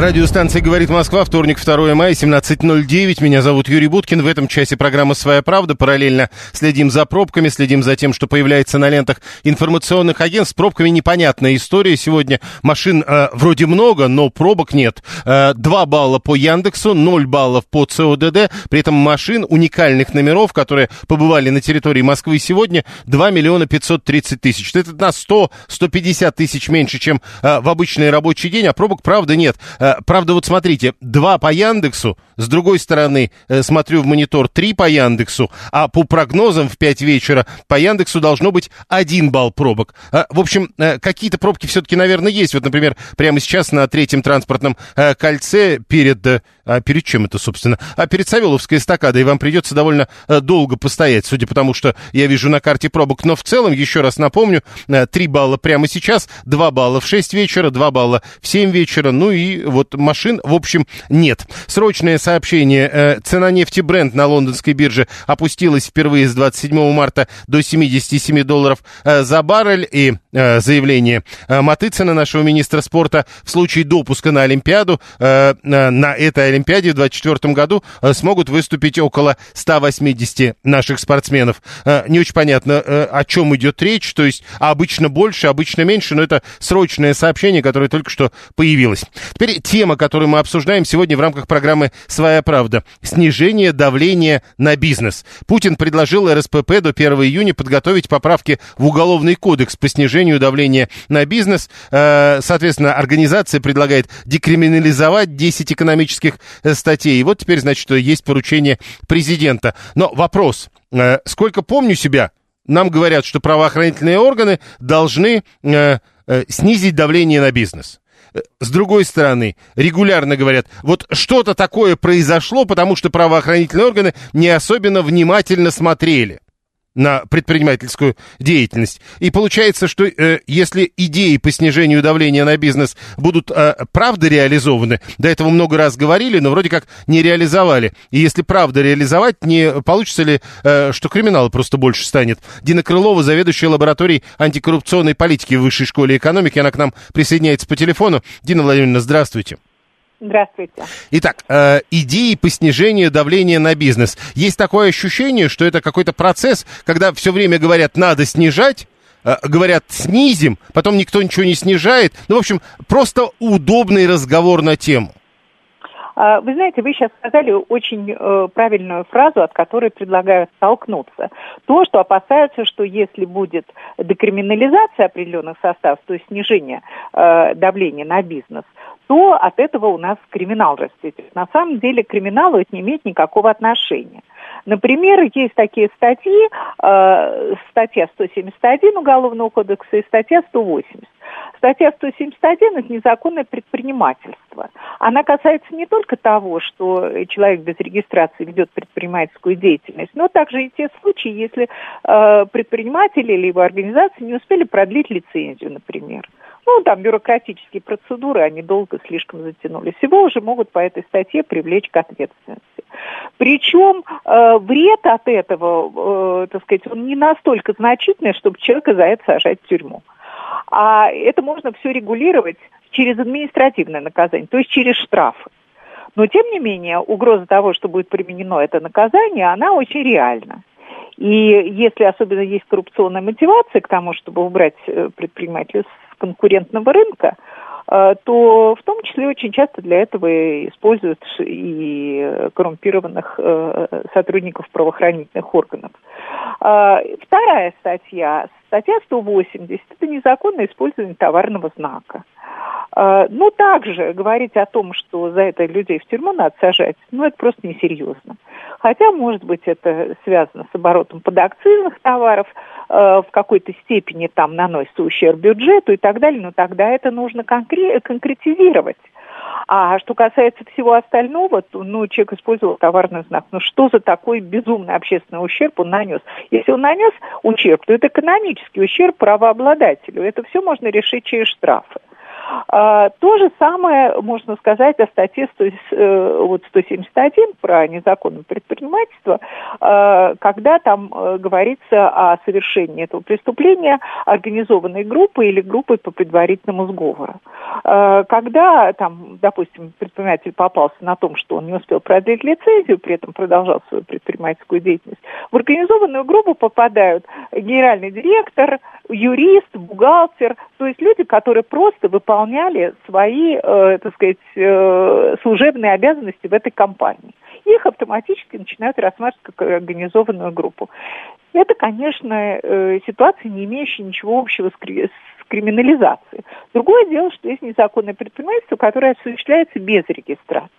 Радиостанция «Говорит Москва», вторник, 2 мая, 17.09. Меня зовут Юрий Буткин. В этом часе программа «Своя правда». Параллельно следим за пробками, следим за тем, что появляется на лентах информационных агентств. С пробками непонятная история. Сегодня машин э, вроде много, но пробок нет. Э, 2 балла по Яндексу, 0 баллов по ЦОДД. При этом машин уникальных номеров, которые побывали на территории Москвы сегодня, 2 миллиона 530 тысяч. Это на 100-150 тысяч меньше, чем э, в обычный рабочий день, а пробок, правда, нет. Э, Правда, вот смотрите, два по Яндексу, с другой стороны, э, смотрю в монитор, три по Яндексу, а по прогнозам в 5 вечера по Яндексу должно быть один балл пробок. А, В общем, э, какие-то пробки все-таки, наверное, есть. Вот, например, прямо сейчас на третьем транспортном э, кольце перед... э, а перед чем это, собственно? А перед Савеловской эстакадой вам придется довольно э, долго постоять, судя по тому, что я вижу на карте пробок. Но в целом, еще раз напомню, э, 3 балла прямо сейчас, 2 балла в 6 вечера, 2 балла в 7 вечера, ну и вот машин, в общем, нет. Срочное сообщение. Э, Цена нефти Brent на лондонской бирже опустилась впервые с 27 марта до 77 долларов э, за баррель. И э, заявление э, Матыцина, нашего министра спорта, в случае допуска на Олимпиаду, э, э, на этой Олимпиаде в 2024 году э, смогут выступить около 180 наших спортсменов. Э, Не очень понятно, э, о чем идет речь, то есть обычно больше, обычно меньше, но это срочное сообщение, которое только что появилось. Теперь тема, которую мы обсуждаем сегодня в рамках программы «Своя правда». Снижение давления на бизнес. Путин предложил РСПП до 1 июня подготовить поправки в Уголовный кодекс по снижению давления на бизнес. Э, Соответственно, организация предлагает декриминализовать 10 экономических э, статей. И вот теперь, значит, есть поручение президента. Но вопрос. Э, Сколько помню себя, нам говорят, что правоохранительные органы должны снизить давление на бизнес. С другой стороны, регулярно говорят, вот что-то такое произошло, потому что правоохранительные органы не особенно внимательно смотрели на предпринимательскую деятельность. И получается, что э, если идеи по снижению давления на бизнес будут э, правда реализованы, до этого много раз говорили, но вроде как не реализовали. И если правда реализовать, не получится ли, э, что криминала просто больше станет? Дина Крылова, заведующая лабораторией антикоррупционной политики в Высшей школе экономики, она к нам присоединяется по телефону. Дина Владимировна, здравствуйте. Здравствуйте. Итак, э, идеи по снижению давления на бизнес. Есть такое ощущение, что это какой-то процесс, когда все время говорят, надо снижать, э, говорят, снизим, потом никто ничего не снижает. Ну, в общем, просто удобный разговор на тему. А, Вы знаете, вы сейчас сказали очень э, правильную фразу, от которой предлагаю столкнуться. То, что опасаются, что если будет декриминализация определенных составов, то есть снижение э, давления на бизнес, то от этого у нас криминал растет. На самом деле к криминалу это не имеет никакого отношения. Например, есть такие статьи, э, статья 171 Уголовного кодекса и статья 180. Статья 171 – это незаконное предпринимательство. Она касается не только того, что человек без регистрации ведет предпринимательскую деятельность, но также и те случаи, если э, предприниматели либо организации не успели продлить лицензию, например. Ну, там бюрократические процедуры, они долго слишком затянулись. Его уже могут по этой статье привлечь к ответственности. Причем э, вред от этого, э, так сказать, он не настолько значительный, чтобы человека за это сажать в тюрьму. А это можно все регулировать через административное наказание, то есть через штрафы. Но, тем не менее, угроза того, что будет применено это наказание, она очень реальна. И если особенно есть коррупционная мотивация к тому, чтобы убрать э, предпринимателя конкурентного рынка, э, то в том числе очень часто для этого используют и коррумпированных э, сотрудников правоохранительных органов. А, Вторая статья, статья 180, это незаконное использование товарного знака. А, ну, также говорить о том, что за это людей в тюрьму надо сажать, ну, это просто несерьезно. Хотя, может быть, это связано с оборотом подакцизных товаров, э, в какой-то степени там наносится ущерб бюджету и так далее, но тогда это нужно конкре- конкретизировать. А что касается всего остального, то, ну, человек использовал товарный знак. Ну, что за такой безумный общественный ущерб он нанес? Если он нанес ущерб, то это экономический ущерб правообладателю. Это все можно решить через штрафы. А, то же самое можно сказать о статье 100, э, вот 171 про незаконное предпринимательство, а, когда там э, говорится о совершении этого преступления организованной группой или группой по предварительному сговору. А, когда там, допустим, предприниматель попался на том, что он не успел продлить лицензию, при этом продолжал свою предпринимательскую деятельность, в организованную группу попадают генеральный директор, юрист, бухгалтер, то есть люди, которые просто выполняли свои, э, так сказать, э, служебные обязанности в этой компании. Их автоматически начинают рассматривать как организованную группу. Это, конечно, э, ситуация, не имеющая ничего общего с, с криминализацией. Другое дело, что есть незаконное предпринимательство, которое осуществляется без регистрации.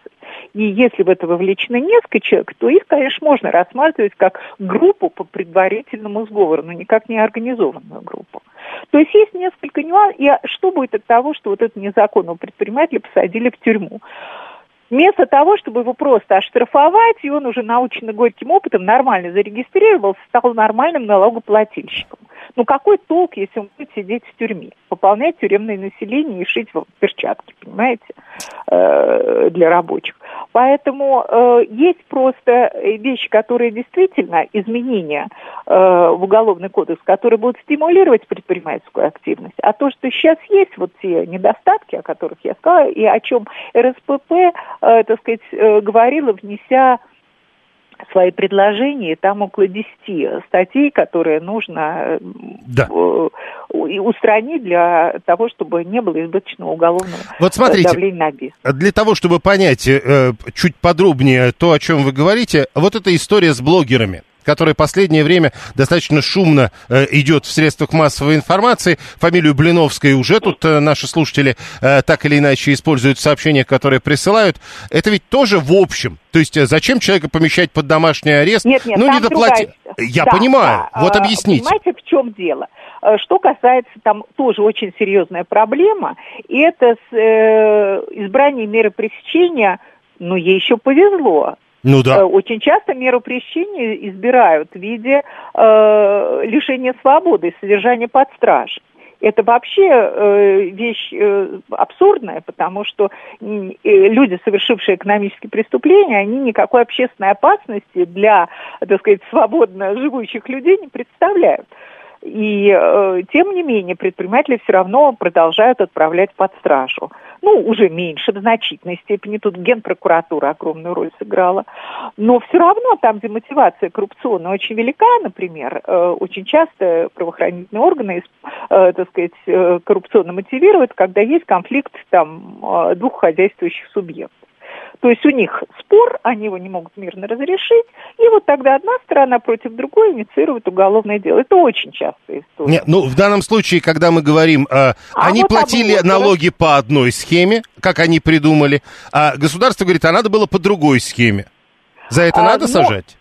И если в это вовлечено несколько человек, то их, конечно, можно рассматривать как группу по предварительному сговору, но никак не организованную группу. То есть есть несколько нюансов. И что будет от того, что вот этого незаконного предпринимателя посадили в тюрьму? Вместо того, чтобы его просто оштрафовать, и он уже наученный горьким опытом нормально зарегистрировался, стал нормальным налогоплательщиком. Ну какой толк, если он будет сидеть в тюрьме, пополнять тюремное население и шить перчатки, понимаете, э, для рабочих. Поэтому э, есть просто вещи, которые действительно изменения э, в уголовный кодекс, которые будут стимулировать предпринимательскую активность. А то, что сейчас есть, вот те недостатки, о которых я сказала, и о чем РСПП, так сказать, э, говорила, внеся свои предложения, там около 10 статей, которые нужно да. Э, устранить для того, чтобы не было избыточного уголовного вот смотрите, давления на бизнес. Для того, чтобы понять э, чуть подробнее то, о чем вы говорите, вот эта история с блогерами которая последнее время достаточно шумно э, идет в средствах массовой информации. Фамилию Блиновской уже тут э, наши слушатели э, так или иначе используют в сообщениях, которые присылают. Это ведь тоже в общем. То есть э, зачем человека помещать под домашний арест? Нет, нет, ну, не доплати... Я да, понимаю. Да. Вот объясните. Понимаете, в чем дело? Э, что касается, там тоже очень серьезная проблема, и это с, э, избрание меры пресечения, ну, ей еще повезло. Ну да. Э, очень часто меру пресечения избирают в виде э, лишения свободы, содержания под стражей. Это вообще э, вещь э, абсурдная, потому что э, люди, совершившие экономические преступления, они никакой общественной опасности для, так сказать, свободно живущих людей не представляют. И э, тем не менее предприниматели все равно продолжают отправлять под стражу. Ну, уже меньше, в значительной степени. Тут генпрокуратура огромную роль сыграла. Но все равно там, где мотивация коррупционная очень велика, например, э, очень часто правоохранительные органы, э, так сказать, э, коррупционно мотивируют, когда есть конфликт там двух хозяйствующих субъектов. То есть у них спор, они его не могут мирно разрешить, и вот тогда одна сторона против другой инициирует уголовное дело. Это очень частая история. Нет, ну в данном случае, когда мы говорим, э, а они вот платили облог, налоги по одной схеме, как они придумали, а государство говорит, а надо было по другой схеме. За это а, надо но... сажать?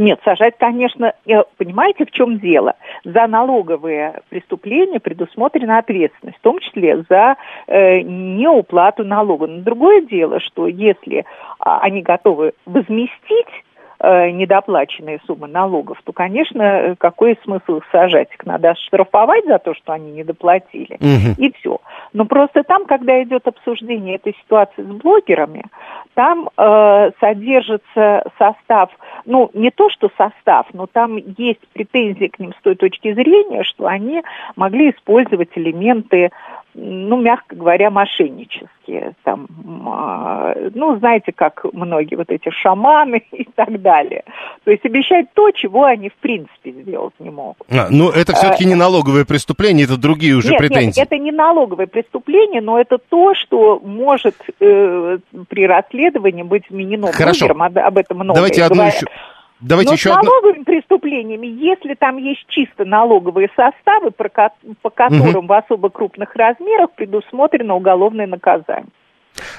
Нет, сажать, конечно, понимаете, в чем дело? За налоговые преступления предусмотрена ответственность, в том числе за э, неуплату налога. Но другое дело, что если а, они готовы возместить э, недоплаченные суммы налогов, то, конечно, какой смысл их сажать? Их надо штрафовать за то, что они недоплатили, угу. и все. Но просто там, когда идет обсуждение этой ситуации с блогерами, там э, содержится состав, ну, не то, что состав, но там есть претензии к ним с той точки зрения, что они могли использовать элементы ну, мягко говоря, мошеннические. Там, э, ну, знаете, как многие вот эти шаманы и так далее. То есть обещать то, чего они в принципе сделать не могут. А, ну, это все-таки не налоговое преступление, это другие уже нет, претензии. Нет, это не налоговое преступление, но это то, что может э, при расследовании быть вменено Хорошо. об, об этом много Давайте одну еще Давайте Но еще с одно... налоговыми преступлениями, если там есть чисто налоговые составы, по которым угу. в особо крупных размерах предусмотрено уголовное наказание.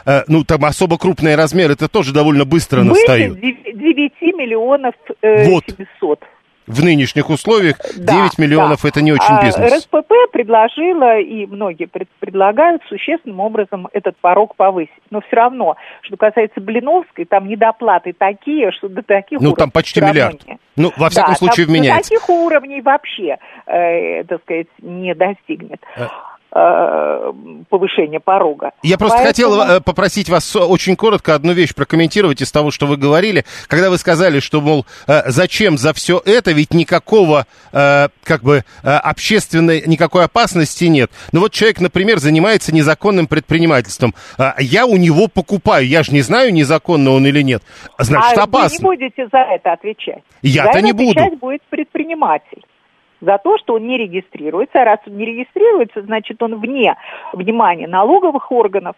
Э, ну, там особо крупные размеры, это тоже довольно быстро Выше настают. 9 миллионов э, вот. 700 в нынешних условиях да, 9 миллионов да. это не очень бизнес. А РСПП предложила, и многие пред, предлагают существенным образом этот порог повысить. Но все равно, что касается Блиновской, там недоплаты такие, что до таких Ну, там почти миллиард. Не. Ну, во всяком да, случае, там вменяется. До таких уровней вообще, э, так сказать, не достигнет. Э, повышения порога. Я просто Поэтому... хотел э, попросить вас очень коротко одну вещь прокомментировать из того, что вы говорили, когда вы сказали, что, мол, э, зачем за все это, ведь никакого, как бы, общественной, никакой опасности нет. Но вот человек, например, занимается незаконным предпринимательством. Я у него покупаю, я же не знаю, незаконно он или нет. Значит, а опасно. вы не будете за это отвечать. Я-то не буду. отвечать будет предприниматель за то, что он не регистрируется. А раз он не регистрируется, значит, он вне внимания налоговых органов,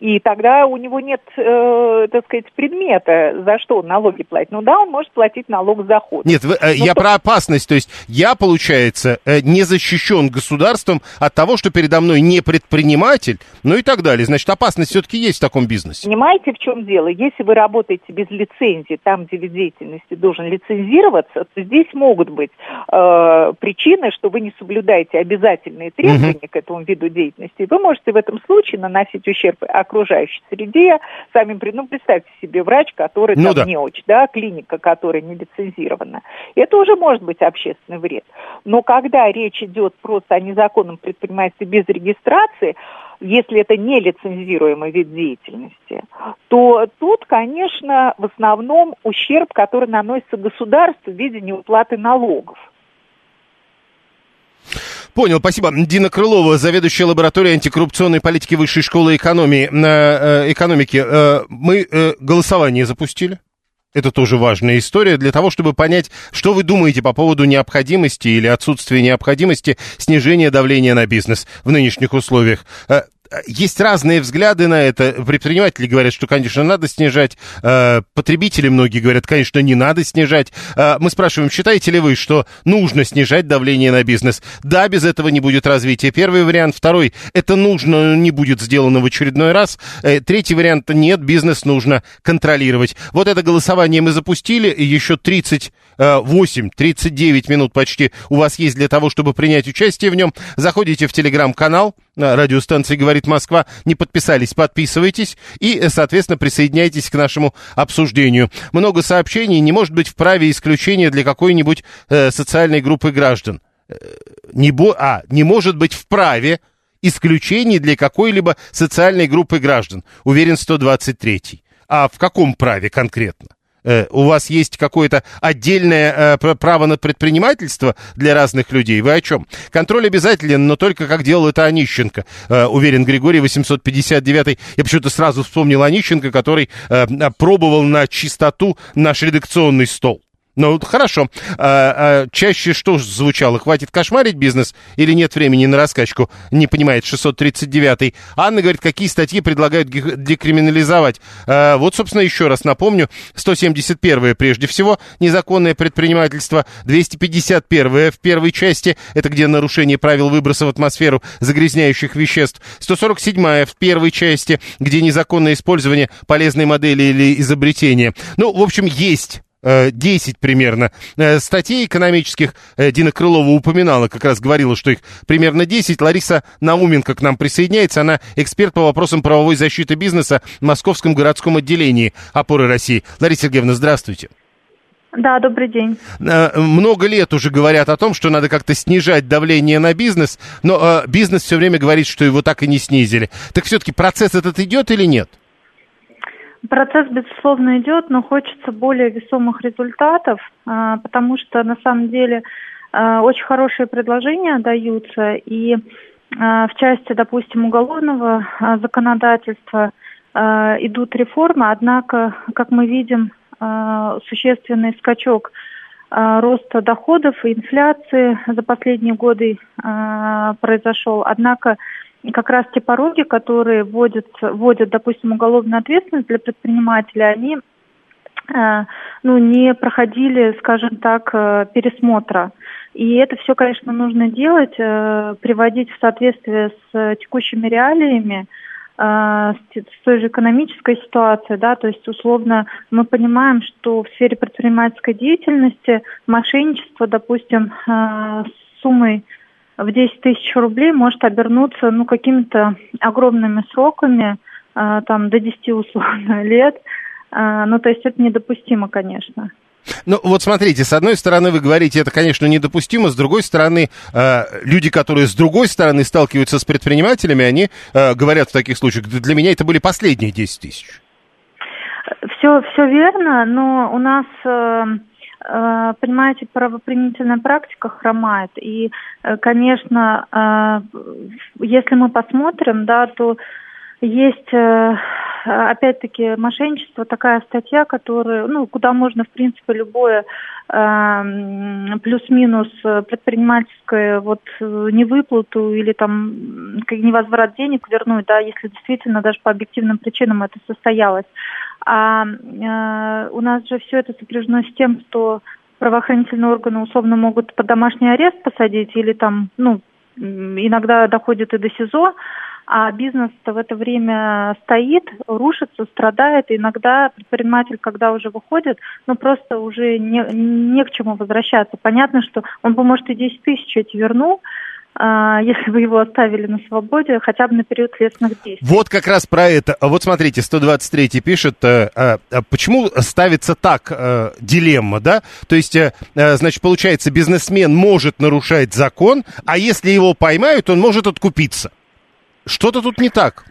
и тогда у него нет, э, так сказать, предмета, за что он налоги платит. Ну да, он может платить налог за доход. Нет, вы, э, я то... про опасность. То есть я, получается, э, не защищен государством от того, что передо мной не предприниматель, ну и так далее. Значит, опасность все-таки есть в таком бизнесе. Понимаете, в чем дело? Если вы работаете без лицензии, там, где вид деятельности должен лицензироваться, то здесь могут быть э, причины, что вы не соблюдаете обязательные требования угу. к этому виду деятельности. Вы можете в этом случае наносить ущерб окружающей среде. Сами, ну, представьте себе врач, который ну, там да. не очень, да, клиника, которая не лицензирована. Это уже может быть общественный вред. Но когда речь идет просто о незаконном предпринимательстве без регистрации, если это не лицензируемый вид деятельности, то тут, конечно, в основном ущерб, который наносится государству в виде неуплаты налогов. Понял, спасибо. Дина Крылова, заведующая лабораторией антикоррупционной политики Высшей школы экономии, э, экономики. Э, мы э, голосование запустили. Это тоже важная история для того, чтобы понять, что вы думаете по поводу необходимости или отсутствия необходимости снижения давления на бизнес в нынешних условиях. Э, есть разные взгляды на это. Предприниматели говорят, что, конечно, надо снижать. Э, потребители многие говорят, конечно, не надо снижать. Э, мы спрашиваем, считаете ли вы, что нужно снижать давление на бизнес? Да, без этого не будет развития. Первый вариант. Второй, это нужно, не будет сделано в очередной раз. Третий вариант, нет, бизнес нужно контролировать. Вот это голосование мы запустили. Еще 38, 39 минут почти у вас есть для того, чтобы принять участие в нем. Заходите в телеграм-канал радиостанции «Говорит Москва», не подписались, подписывайтесь и, соответственно, присоединяйтесь к нашему обсуждению. Много сообщений, не может быть вправе исключения для какой-нибудь э, социальной группы граждан. Э, не, бо... а, не может быть вправе исключений для какой-либо социальной группы граждан, уверен 123-й. А в каком праве конкретно? Э, у вас есть какое-то отдельное э, право на предпринимательство для разных людей? Вы о чем? Контроль обязателен, но только как делал это Онищенко, э, уверен Григорий 859. Я почему-то сразу вспомнил Онищенко, который пробовал на чистоту наш редакционный стол. Ну, хорошо. А, а, чаще что звучало? Хватит кошмарить бизнес или нет времени на раскачку? Не понимает 639-й. Анна говорит, какие статьи предлагают декриминализовать. А, вот, собственно, еще раз напомню. 171-е прежде всего, незаконное предпринимательство. 251-е в первой части, это где нарушение правил выброса в атмосферу загрязняющих веществ. 147-я в первой части, где незаконное использование полезной модели или изобретения. Ну, в общем, есть 10 э, примерно э, статей экономических. Э, Дина Крылова упоминала, как раз говорила, что их примерно 10. Лариса Науменко к нам присоединяется. Она эксперт по вопросам правовой защиты бизнеса в Московском городском отделении «Опоры России». Лариса Сергеевна, здравствуйте. Да, добрый день. Много лет уже говорят о том, что надо как-то снижать давление на бизнес, но бизнес все время говорит, что его так и не снизили. Так все-таки процесс этот идет или нет? Процесс, безусловно, идет, но хочется более весомых результатов, а, потому что на самом деле а, очень хорошие предложения даются, и а, в части, допустим, уголовного законодательства идут реформы, однако, как мы видим, существенный скачок роста доходов и инфляции за последние годы произошел. Однако как раз те пороги, которые вводят, вводят, допустим, уголовную ответственность для предпринимателя, они ну, не проходили, скажем так, пересмотра. И это все, конечно, нужно делать, приводить в соответствие с текущими реалиями, с той же экономической ситуацией, да, то есть условно мы понимаем, что в сфере предпринимательской деятельности мошенничество, допустим, с суммой в 10 тысяч рублей может обернуться ну, какими-то огромными сроками, там до 10 условно лет. Ну, то есть это недопустимо, конечно. Ну, вот смотрите, с одной стороны, вы говорите, это, конечно, недопустимо, с другой стороны, э, люди, которые с другой стороны сталкиваются с предпринимателями, они э, говорят в таких случаях, для меня это были последние 10 тысяч. Все, все верно, но у нас... Э, э понимаете, правоприменительная практика хромает. И, э, конечно, э, если мы посмотрим, да, то есть, э, опять-таки, мошенничество, такая статья, которая, ну, куда можно, в принципе, любое э, плюс-минус предпринимательское вот невыплату или там невозврат денег вернуть, да, если действительно даже по объективным причинам это состоялось. А э, у нас же все это сопряжено с тем, что правоохранительные органы условно могут под домашний арест посадить или там, ну, иногда доходит и до СИЗО, а бизнес-то в это время стоит, рушится, страдает. Иногда предприниматель, когда уже выходит, ну просто уже не, не к чему возвращаться. Понятно, что он бы, может, и 10 тысяч эти вернул, если бы его оставили на свободе, хотя бы на период следственных действий. Вот как раз про это. Вот смотрите, 123 пишет, а, а, почему ставится так а, дилемма, да? То есть, а, значит, получается, бизнесмен может нарушать закон, а если его поймают, он может откупиться. Что-то тут не так.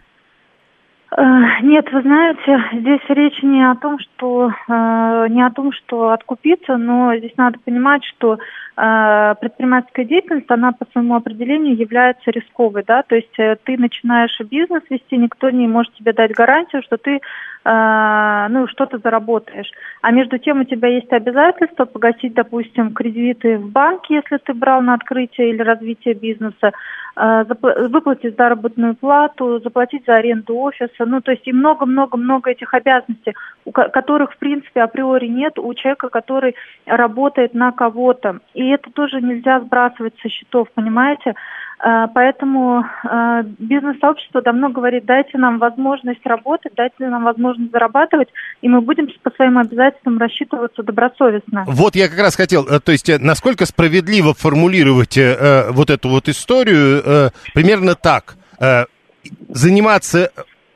Э, нет, вы знаете, здесь речь не о том, что э, не о том, что откупиться, но здесь надо понимать, что э, предпринимательская деятельность, она по своему определению является рисковой, да, то есть э, ты начинаешь бизнес вести, никто не может тебе дать гарантию, что ты э, ну что-то заработаешь, а между тем у тебя есть обязательство погасить, допустим, кредиты в банке, если ты брал на открытие или развитие бизнеса, э, выплатить заработную плату, заплатить за аренду офиса, ну, то есть и много-много-много этих обязанностей, у которых, в принципе, априори нет у человека, который работает на кого-то. И это тоже нельзя сбрасывать со счетов, понимаете? А, поэтому а, бизнес-сообщество давно говорит, дайте нам возможность работать, дайте нам возможность зарабатывать, и мы будем по своим обязательствам рассчитываться добросовестно. Вот я как раз хотел, э, то есть э, насколько справедливо формулировать э, э, вот эту вот историю э, примерно так. Э, заниматься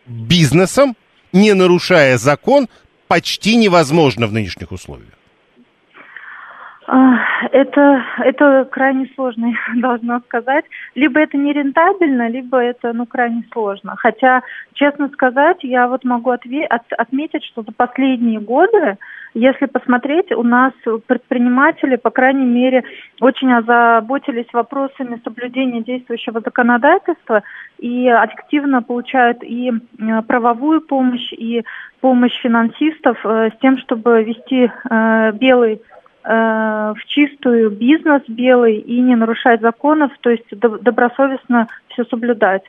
бизнесом, не нарушая закон, почти невозможно в нынешних условиях. А, это, это крайне сложно, я должна сказать. Либо это нерентабельно, либо это ну, крайне сложно. Хотя, честно сказать, я вот могу отве- от- отметить, что за последние годы, если посмотреть, у нас предприниматели, по крайней мере, очень озаботились вопросами соблюдения действующего законодательства и активно получают и э, правовую помощь, и помощь финансистов э, с тем, чтобы вести э, белый в чистую бизнес белый и не нарушать законов, то есть добросовестно все соблюдать.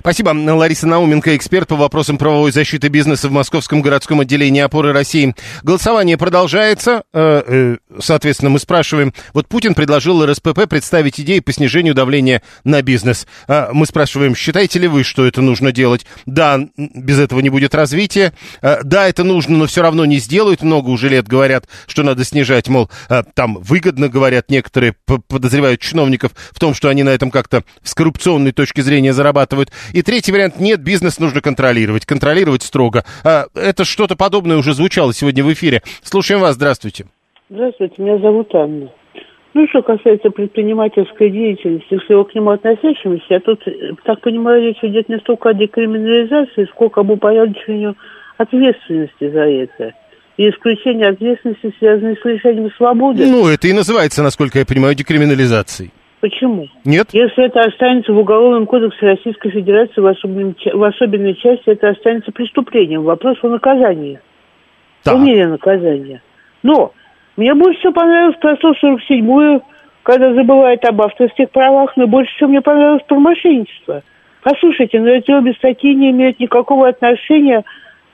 Спасибо. Лариса Науменко, эксперт по вопросам правовой защиты бизнеса в Московском городском отделении опоры России. Голосование продолжается. Э, э, соответственно, мы спрашиваем. Вот Путин предложил РСПП представить идеи по снижению давления на бизнес. А мы спрашиваем, считаете ли вы, что это нужно делать? Да, без этого не будет развития. Э, да, это нужно, но все равно не сделают. Много уже лет говорят, что надо снижать, мол, там выгодно, говорят некоторые, подозревают чиновников в том, что они на этом как-то с коррупционной точки зрения зарабатывают делают. И третий вариант, нет, бизнес нужно контролировать, контролировать строго. А, это что-то подобное уже звучало сегодня в эфире. Слушаем вас, здравствуйте. Здравствуйте, меня зовут Анна. Ну, что касается предпринимательской деятельности, всего к нему относящемуся, я тут, так понимаю, речь идет не столько о декриминализации, сколько об упорядочении ответственности за это. И исключение ответственности, связанной с лишением свободы. Ну, это и называется, насколько я понимаю, декриминализацией. Почему? Нет. Если это останется в Уголовном кодексе Российской Федерации, в особенной, в особенной части это останется преступлением. Вопрос о наказании. Так. О мере наказания. Но мне больше всего понравилось про 147-ю, когда забывают об авторских правах, но больше всего мне понравилось про мошенничество. Послушайте, но эти обе статьи не имеют никакого отношения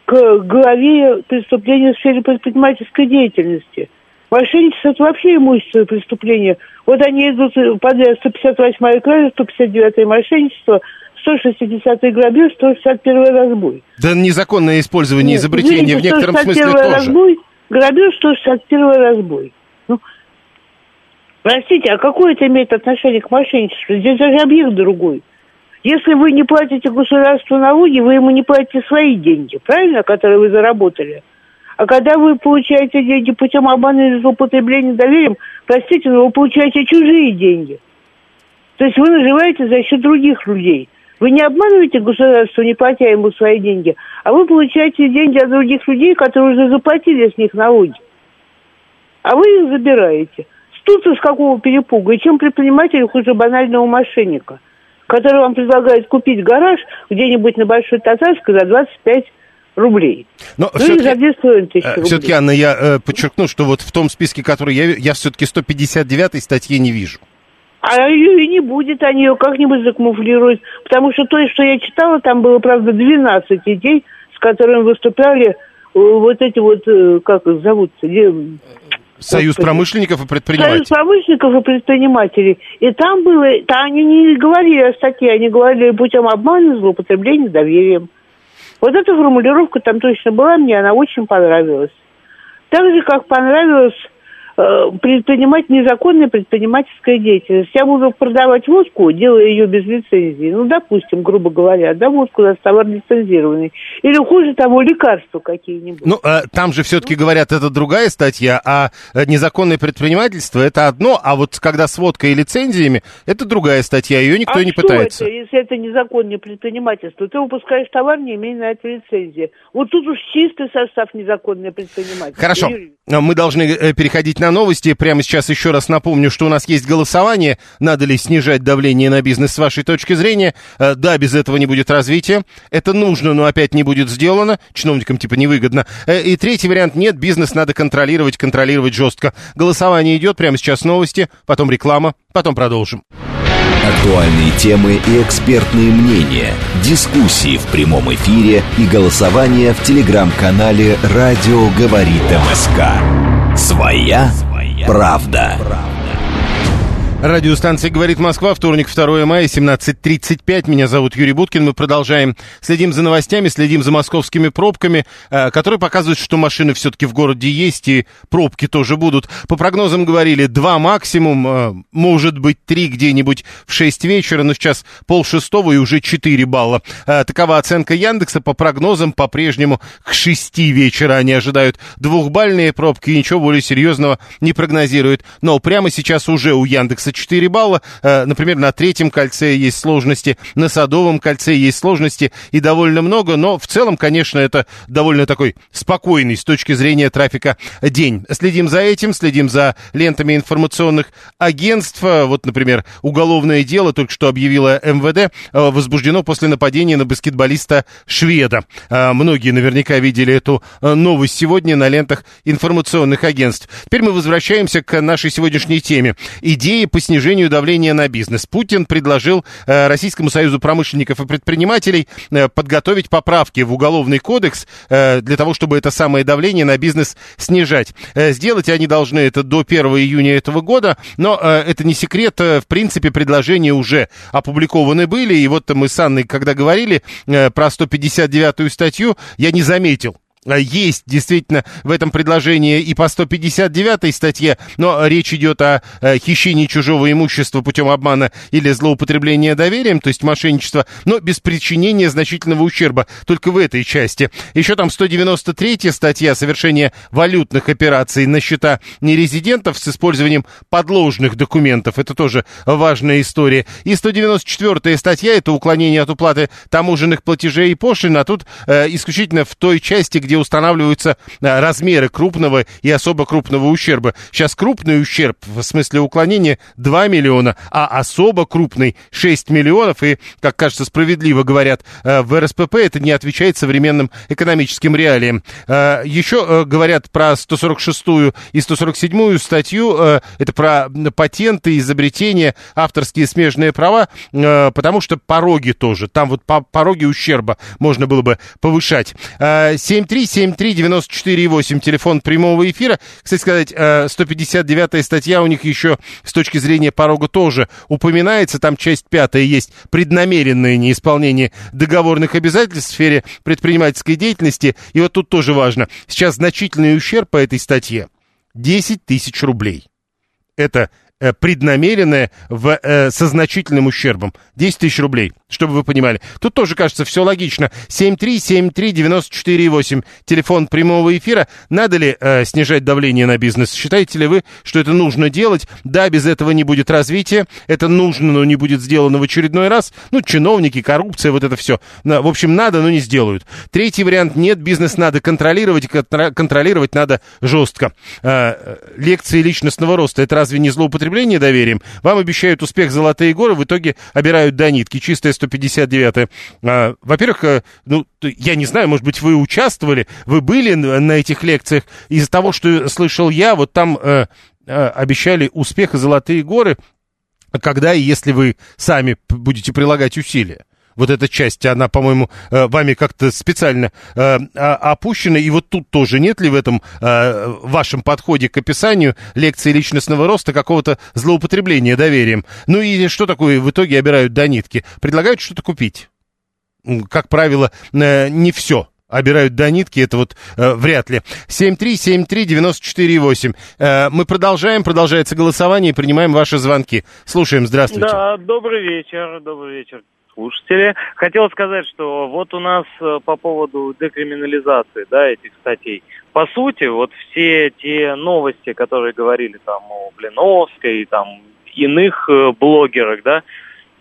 к главе преступления в сфере предпринимательской деятельности. Мошенничество – это вообще имущественное преступление. Вот они идут подряд 158 кража, 159 мошенничество, 160 грабеж, 161 разбой. Да незаконное использование Нет, изобретения извините, в некотором смысле тоже. разбой, грабеж, 161 разбой. Ну, простите, а какое это имеет отношение к мошенничеству? Здесь даже объект другой. Если вы не платите государству налоги, вы ему не платите свои деньги, правильно, которые вы заработали. А когда вы получаете деньги путем обмана или злоупотребления доверием, простите, но вы получаете чужие деньги. То есть вы наживаете за счет других людей. Вы не обманываете государство, не платя ему свои деньги, а вы получаете деньги от других людей, которые уже заплатили с них налоги. А вы их забираете. Тут из какого перепуга? И чем предприниматель хуже банального мошенника? который вам предлагает купить гараж где-нибудь на Большой Татарской за 25 рублей. Но ну все-таки, за все-таки, Анна, я э, подчеркну, что вот в том списке, который я, я все-таки 159-й статьи не вижу. А ее и не будет, они ее как-нибудь закамуфлируют. Потому что то, что я читала, там было, правда, 12 идей, с которыми выступали э, вот эти вот, э, как их зовут-то, Союз промышленников и предпринимателей. Союз промышленников и предпринимателей. И там было, там они не говорили о статье, они говорили путем обмана, злоупотребления доверием. Вот эта формулировка там точно была, мне она очень понравилась. Так же, как понравилось Э, предпринимать незаконная предпринимательская деятельность. Я буду продавать водку, делая ее без лицензии. Ну, допустим, грубо говоря, да, водку за товар лицензированный. Или хуже того, лекарства какие-нибудь. Ну, а, там же все-таки ну. говорят, это другая статья, а э, незаконное предпринимательство это одно, а вот когда с водкой и лицензиями, это другая статья, ее никто а не пытается. Это, если это незаконное предпринимательство, ты выпускаешь товар, не имея на это лицензии. Вот тут уж чистый состав незаконное предпринимательство. Хорошо, мы должны э, переходить на на новости. Прямо сейчас еще раз напомню, что у нас есть голосование. Надо ли снижать давление на бизнес с вашей точки зрения? Э, да, без этого не будет развития. Это нужно, но опять не будет сделано. Чиновникам типа невыгодно. Э, и третий вариант. Нет, бизнес надо контролировать, контролировать жестко. Голосование идет. Прямо сейчас новости, потом реклама, потом продолжим. Актуальные темы и экспертные мнения, дискуссии в прямом эфире и голосование в телеграм-канале «Радио Говорит МСК». Своя, правда. Радиостанция «Говорит Москва», вторник, 2 мая, 17.35. Меня зовут Юрий Буткин. Мы продолжаем. Следим за новостями, следим за московскими пробками, э, которые показывают, что машины все-таки в городе есть, и пробки тоже будут. По прогнозам говорили, два максимум, э, может быть, три где-нибудь в 6 вечера, но сейчас пол шестого и уже 4 балла. Э, такова оценка Яндекса. По прогнозам по-прежнему к 6 вечера они ожидают двухбальные пробки, и ничего более серьезного не прогнозируют. Но прямо сейчас уже у Яндекса 24 балла. Э, например, на третьем кольце есть сложности, на Садовом кольце есть сложности и довольно много, но в целом, конечно, это довольно такой спокойный с точки зрения трафика день. Следим за этим, следим за лентами информационных агентств. Вот, например, уголовное дело только что объявила МВД, э, возбуждено после нападения на баскетболиста шведа. Э, многие наверняка видели эту новость сегодня на лентах информационных агентств. Теперь мы возвращаемся к нашей сегодняшней теме. Идеи по снижению давления на бизнес. Путин предложил э, Российскому союзу промышленников и предпринимателей э, подготовить поправки в Уголовный кодекс э, для того, чтобы это самое давление на бизнес снижать. Сделать они должны это до 1 июня этого года, но это не секрет. В принципе, предложения уже опубликованы были. И вот мы с Анной, когда говорили про 159-ю статью, я не заметил есть действительно в этом предложении и по 159 статье, но речь идет о э, хищении чужого имущества путем обмана или злоупотребления доверием, то есть мошенничество, но без причинения значительного ущерба, только в этой части. Еще там 193 статья совершение валютных операций на счета нерезидентов с использованием подложных документов. Это тоже важная история. И 194 статья это уклонение от уплаты таможенных платежей и пошлин, а тут э, исключительно в той части, где где устанавливаются э, размеры крупного и особо крупного ущерба. Сейчас крупный ущерб, в смысле уклонения, 2 миллиона, а особо крупный 6 миллионов. И, как кажется, справедливо говорят э, в РСПП, это не отвечает современным экономическим реалиям. Э, еще говорят про 146-ю и 147-ю статью, это про патенты, изобретения, авторские смежные права, потому что пороги тоже, там вот по пороги ущерба можно было бы повышать. 7373948, телефон прямого эфира. Кстати сказать, 159-я статья у них еще с точки зрения порога тоже упоминается. Там часть пятая есть преднамеренное неисполнение договорных обязательств в сфере предпринимательской деятельности. И вот тут тоже важно. Сейчас значительный ущерб по этой статье 10 тысяч рублей. Это э, преднамеренное в, э, со значительным ущербом. 10 тысяч рублей чтобы вы понимали. Тут тоже, кажется, все логично. 7373948, телефон прямого эфира. Надо ли э, снижать давление на бизнес? Считаете ли вы, что это нужно делать? Да, без этого не будет развития. Это нужно, но не будет сделано в очередной раз. Ну, чиновники, коррупция, вот это все. В общем, надо, но не сделают. Третий вариант. Нет, бизнес надо контролировать. Контролировать надо жестко. Э, лекции личностного роста. Это разве не злоупотребление доверием? Вам обещают успех золотые горы, в итоге обирают до нитки. Чистая 159 а, Во-первых, э, ну, я не знаю, может быть, вы участвовали, вы были на этих лекциях. Из того, что слышал я, вот там э, э, обещали успех и золотые горы, когда и если вы сами будете прилагать усилия вот эта часть, она, по-моему, э, вами как-то специально э, опущена. И вот тут тоже нет ли в этом э, вашем подходе к описанию лекции личностного роста какого-то злоупотребления доверием? Ну и что такое в итоге обирают до нитки? Предлагают что-то купить. Как правило, не все обирают до нитки, это вот э, вряд ли. 7373948. Э, мы продолжаем, продолжается голосование принимаем ваши звонки. Слушаем, здравствуйте. Да, добрый вечер, добрый вечер слушатели. Хотел сказать, что вот у нас э, по поводу декриминализации да, этих статей. По сути, вот все те новости, которые говорили там о Блиновской, там иных э, блогерах, да,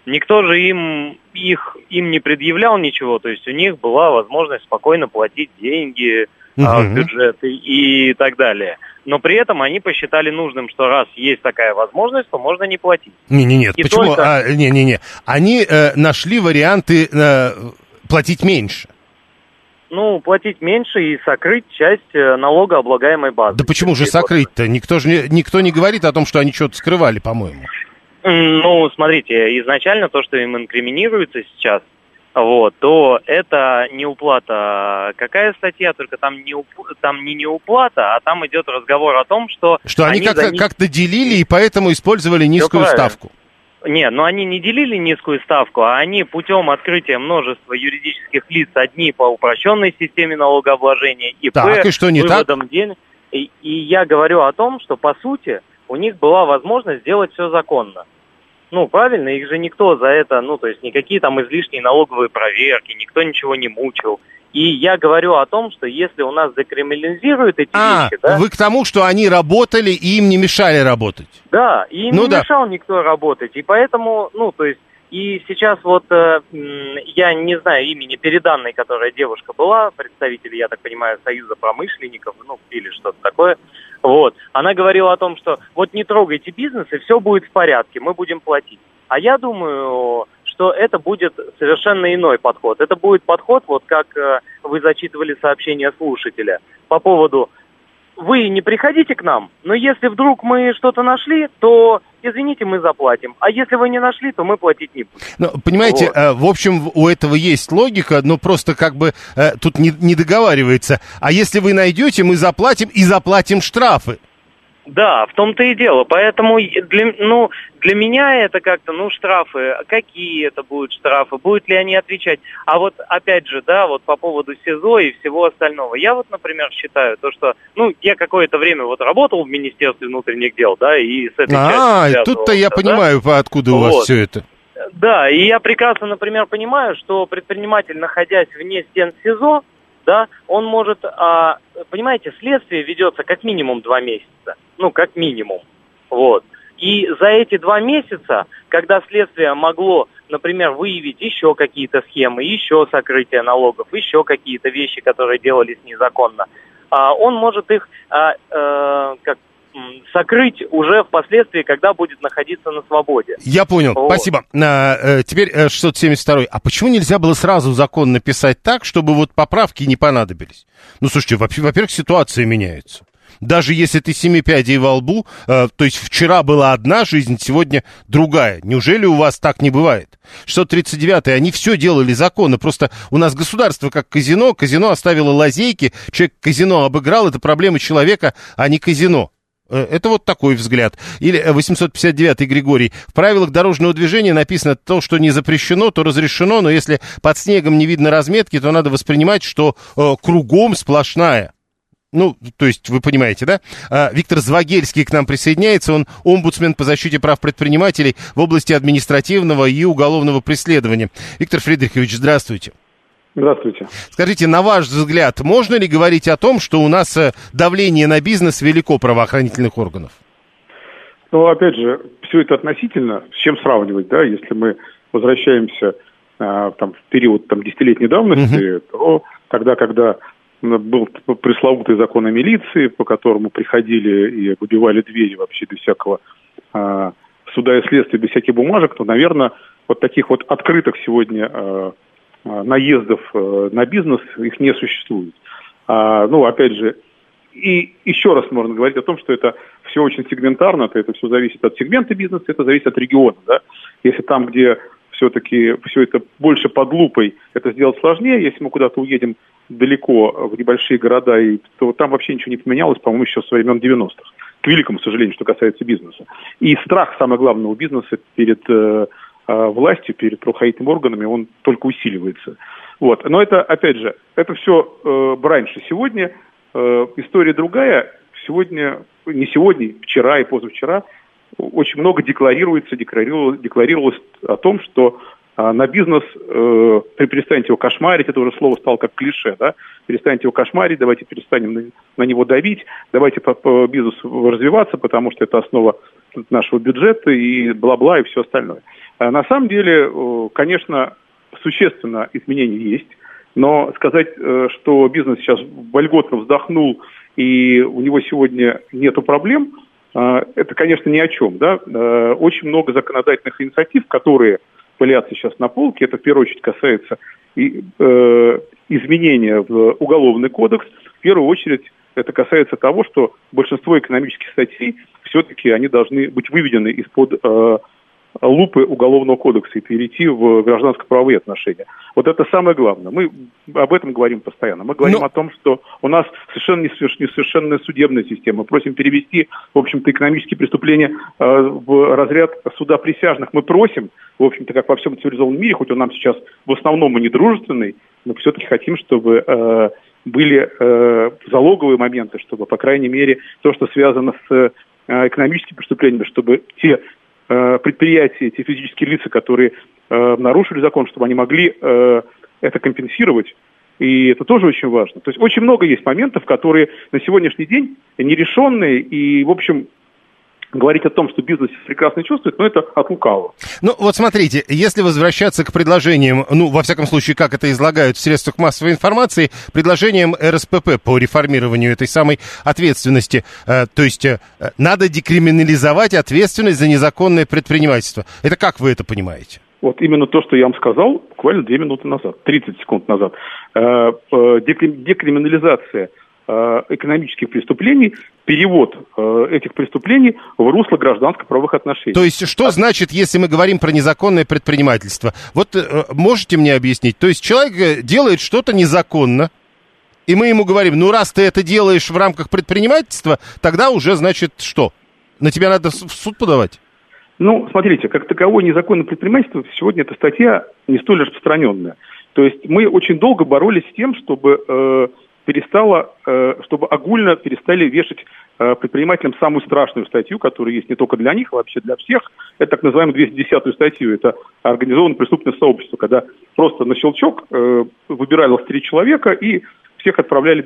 никто же им их им не предъявлял ничего, то есть у них была возможность спокойно платить деньги, а, в бюджет и, и так далее. Но при этом они посчитали нужным, что раз есть такая возможность, то можно не платить. Не, не, нет. И почему? Только... А, не, не, не. Они э, нашли варианты э, платить меньше. Ну, платить меньше и сокрыть часть э, налогооблагаемой базы. Да почему же сокрыть-то? Никто же не, никто не говорит о том, что они что-то скрывали, по-моему. Ну, смотрите, изначально то, что им инкриминируется сейчас, вот, то это не уплата. Какая статья? Только там не, уп... там не неуплата, а там идет разговор о том, что... Что они, они как- них... как-то делили и поэтому использовали низкую ставку. Нет, но они не делили низкую ставку, а они путем открытия множества юридических лиц, одни по упрощенной системе налогообложения, и так, и что не выводом так? денег. И, и я говорю о том, что по сути у них была возможность сделать все законно. Ну, правильно, их же никто за это, ну, то есть никакие там излишние налоговые проверки, никто ничего не мучил. И я говорю о том, что если у нас декриминализируют эти а, вещи, да... вы к тому, что они работали и им не мешали работать. Да, и им ну, не да. мешал никто работать. И поэтому, ну, то есть, и сейчас вот, э, я не знаю имени переданной, которая девушка была, представитель, я так понимаю, Союза промышленников, ну, или что-то такое, вот. Она говорила о том, что вот не трогайте бизнес, и все будет в порядке, мы будем платить. А я думаю, что это будет совершенно иной подход. Это будет подход, вот как э, вы зачитывали сообщение слушателя по поводу вы не приходите к нам, но если вдруг мы что-то нашли, то извините, мы заплатим. А если вы не нашли, то мы платить не будем. Ну, понимаете, вот. э, в общем, у этого есть логика, но просто как бы э, тут не, не договаривается. А если вы найдете, мы заплатим и заплатим штрафы. Да, в том-то и дело. Поэтому для, ну, для меня это как-то, ну, штрафы, какие это будут штрафы, будут ли они отвечать. А вот, опять же, да, вот по поводу СИЗО и всего остального. Я вот, например, считаю то, что, ну, я какое-то время вот работал в Министерстве внутренних дел, да, и с этой А, тут-то я да? понимаю, откуда у вот. вас все это. Да, и я прекрасно, например, понимаю, что предприниматель, находясь вне стен СИЗО, да, он может, а, понимаете, следствие ведется как минимум два месяца, ну, как минимум, вот. И за эти два месяца, когда следствие могло например, выявить еще какие-то схемы, еще сокрытие налогов, еще какие-то вещи, которые делались незаконно, а, он может их а, э, как сокрыть уже впоследствии, когда будет находиться на свободе. Я понял, вот. спасибо. А, теперь 672. Э, а почему нельзя было сразу закон написать так, чтобы вот поправки не понадобились? Ну, слушайте, во-первых, ситуация меняется. Даже если ты семи пядей во лбу, э, то есть вчера была одна жизнь, сегодня другая. Неужели у вас так не бывает? 639-й, они все делали законно, просто у нас государство как казино, казино оставило лазейки, человек казино обыграл, это проблема человека, а не казино. Э, это вот такой взгляд. Или 859-й э, Григорий. В правилах дорожного движения написано то, что не запрещено, то разрешено, но если под снегом не видно разметки, то надо воспринимать, что э, кругом сплошная. Ну, то есть, вы понимаете, да? А, Виктор Звагельский к нам присоединяется. Он омбудсмен по защите прав предпринимателей в области административного и уголовного преследования. Виктор Фридрихович, здравствуйте. Здравствуйте. Скажите, на ваш взгляд, можно ли говорить о том, что у нас э, давление на бизнес велико правоохранительных органов? Ну, опять же, все это относительно. С чем сравнивать, да? Если мы возвращаемся а, там, в период там, десятилетней давности, угу. то тогда, когда был пресловутый закон о милиции, по которому приходили и выбивали двери вообще без всякого а, суда и следствия, без всяких бумажек, то, наверное, вот таких вот открытых сегодня а, наездов а, на бизнес их не существует. А, ну, опять же, и еще раз можно говорить о том, что это все очень сегментарно, это все зависит от сегмента бизнеса, это зависит от региона. Да? Если там, где все-таки все это больше под лупой, это сделать сложнее. Если мы куда-то уедем далеко в небольшие города, и, то там вообще ничего не поменялось, по-моему, еще со времен 90-х. К великому сожалению, что касается бизнеса. И страх, самое главное, у бизнеса перед э, э, властью, перед правоохранительными органами, он только усиливается. Вот. Но это, опять же, это все э, раньше. Сегодня э, история другая. Сегодня, не сегодня, вчера и позавчера очень много декларируется, декларировалось, декларировалось о том, что а, на бизнес, э, перестаньте его кошмарить, это уже слово стало как клише, да, перестаньте его кошмарить, давайте перестанем на, на него давить, давайте по, по бизнесу развиваться, потому что это основа нашего бюджета и бла-бла и все остальное. А на самом деле, э, конечно, существенно изменения есть, но сказать, э, что бизнес сейчас вольготно вздохнул и у него сегодня нету проблем, э, это, конечно, ни о чем. Да? Э, очень много законодательных инициатив, которые пылятся сейчас на полке. Это в первую очередь касается э, изменения в Уголовный кодекс. В первую очередь это касается того, что большинство экономических статей все-таки они должны быть выведены из-под э, лупы Уголовного кодекса и перейти в гражданско-правовые отношения. Вот это самое главное. Мы об этом говорим постоянно. Мы говорим Но... О том, что у нас совершенно несовершенная судебная система. Мы просим перевести, в общем-то, экономические преступления э, в разряд суда присяжных. Мы просим, в общем-то, как во всем цивилизованном мире, хоть он нам сейчас в основном и недружественный, но все-таки хотим, чтобы э, были э, залоговые моменты, чтобы, по крайней мере, то, что связано с э, экономическими преступлениями, чтобы те Э, предприятия, те физические лица, которые э, нарушили закон, чтобы они могли это компенсировать. И это тоже очень важно. То есть очень много есть моментов, которые на сегодняшний день нерешенные, и, в общем, говорить о том, что бизнес прекрасно чувствует, но это от лукавого. Ну, вот смотрите, если возвращаться к предложениям, ну, во всяком случае, как это излагают в средствах массовой информации, предложениям РСПП по реформированию этой самой ответственности, э, то есть э, надо декриминализовать ответственность за незаконное предпринимательство. Это как вы это понимаете? Вот именно то, что я вам сказал буквально две минуты назад, 30 секунд назад. Э, э, декриминализация – экономических преступлений, перевод э, этих преступлений в русло гражданско-правовых отношений. То есть что значит, если мы говорим про незаконное предпринимательство? Вот э, можете мне объяснить? То есть человек делает что-то незаконно, и мы ему говорим, ну раз ты это делаешь в рамках предпринимательства, тогда уже, значит, что? На тебя надо в суд подавать? Ну, смотрите, как таковое незаконное предпринимательство, сегодня эта статья не столь распространенная. То есть мы очень долго боролись с тем, чтобы э, перестала, э, чтобы огульно перестали вешать э, предпринимателям самую страшную статью, которая есть не только для них, а вообще для всех. Это так называемую 210-ю статью. Это организованное преступное сообщество, когда просто на щелчок э, выбиралось три человека и всех отправляли...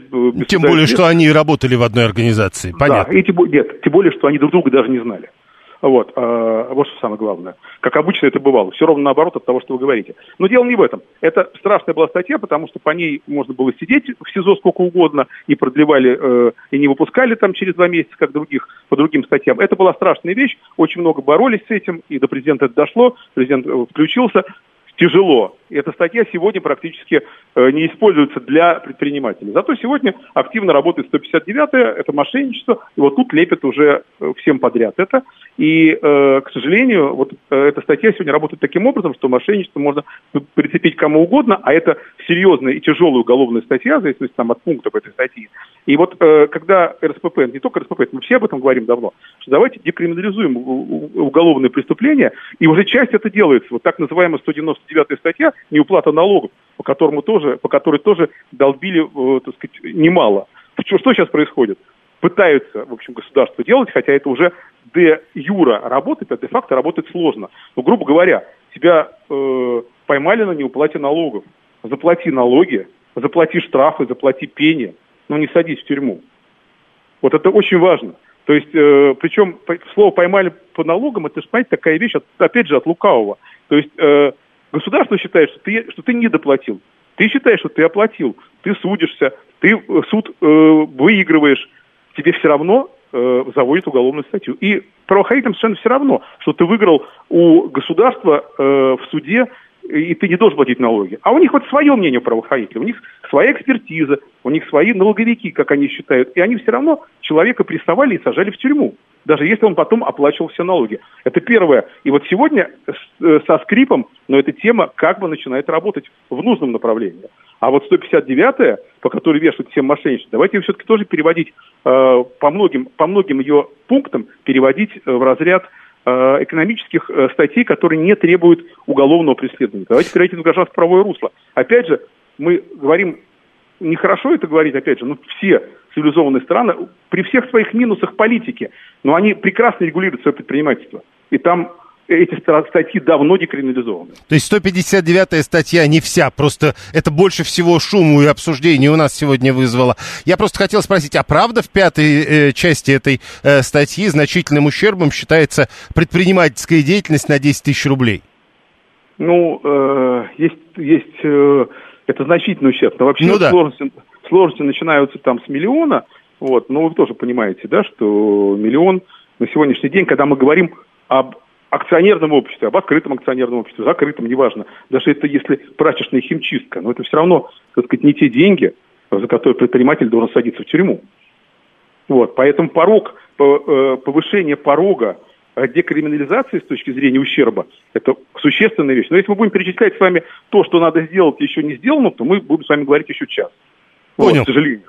Тем более, что они работали в одной организации, понятно. Да, и тем, нет, тем более, что они друг друга даже не знали. Вот, э, вот что самое главное. Как обычно это бывало. Все ровно наоборот от того, что вы говорите. Но дело не в этом. Это страшная была статья, потому что по ней можно было сидеть в СИЗО сколько угодно, и продлевали, э, и не выпускали там через два месяца, как других, по другим статьям. Это была страшная вещь. Очень много боролись с этим, и до президента это дошло. Президент э, включился тяжело. И эта статья сегодня практически э, не используется для предпринимателей. Зато сегодня активно работает 159-я, это мошенничество, и вот тут лепят уже э, всем подряд это. И, э, к сожалению, вот эта статья сегодня работает таким образом, что мошенничество можно прицепить кому угодно, а это серьезная и тяжелая уголовная статья, в зависимости там, от пунктов этой статьи. И вот когда РСПП, не только РСПП, мы все об этом говорим давно, что давайте декриминализуем уголовные преступления, и уже часть это делается. Вот так называемая 199-я статья, неуплата налогов, по, которому тоже, по которой тоже долбили, э, так сказать, немало. Что, что сейчас происходит? Пытаются, в общем, государство делать, хотя это уже де юра работает, а де факто работает сложно. Ну, грубо говоря, тебя э, поймали на неуплате налогов. Заплати налоги, заплати штрафы, заплати пени, но не садись в тюрьму. Вот это очень важно. То есть, э, причем слово поймали по налогам, это, понимаете, такая вещь, опять же, от лукавого. То есть, э, Государство считает, что ты, что ты не доплатил. Ты считаешь, что ты оплатил. Ты судишься, ты э, суд э, выигрываешь. Тебе все равно э, заводят уголовную статью. И правоохранителям совершенно все равно, что ты выиграл у государства э, в суде и ты не должен платить налоги. А у них вот свое мнение правоохранителей, у них своя экспертиза, у них свои налоговики, как они считают, и они все равно человека прессовали и сажали в тюрьму, даже если он потом оплачивал все налоги. Это первое. И вот сегодня э, со скрипом, но эта тема как бы начинает работать в нужном направлении. А вот 159-я, по которой вешают всем мошенничество, давайте ее все-таки тоже переводить э, по, многим, по многим ее пунктам, переводить э, в разряд Э, экономических статей, которые не требуют уголовного преследования. Давайте перейти на гражданско-правовое русло. Опять же, мы говорим, нехорошо это говорить, опять же, но все цивилизованные страны, при всех своих минусах политики, но они прекрасно регулируют свое предпринимательство. И там эти статьи давно декриминализованы. То есть 159-я статья не вся, просто это больше всего шуму и обсуждений у нас сегодня вызвало. Я просто хотел спросить, а правда в пятой э, части этой э, статьи значительным ущербом считается предпринимательская деятельность на 10 тысяч рублей? Ну, э, есть, есть э, это значительный ущерб. Но вообще ну, да. сложности, сложности начинаются там с миллиона, вот, но вы тоже понимаете, да, что миллион на сегодняшний день, когда мы говорим об акционерном обществе, об открытом акционерном обществе, закрытом, неважно. Даже это если прачечная химчистка, но это все равно, так сказать, не те деньги, за которые предприниматель должен садиться в тюрьму. Вот, поэтому порог, э, повышение порога декриминализации с точки зрения ущерба, это существенная вещь. Но если мы будем перечислять с вами то, что надо сделать, еще не сделано, то мы будем с вами говорить еще час. Понял. Вот, к сожалению.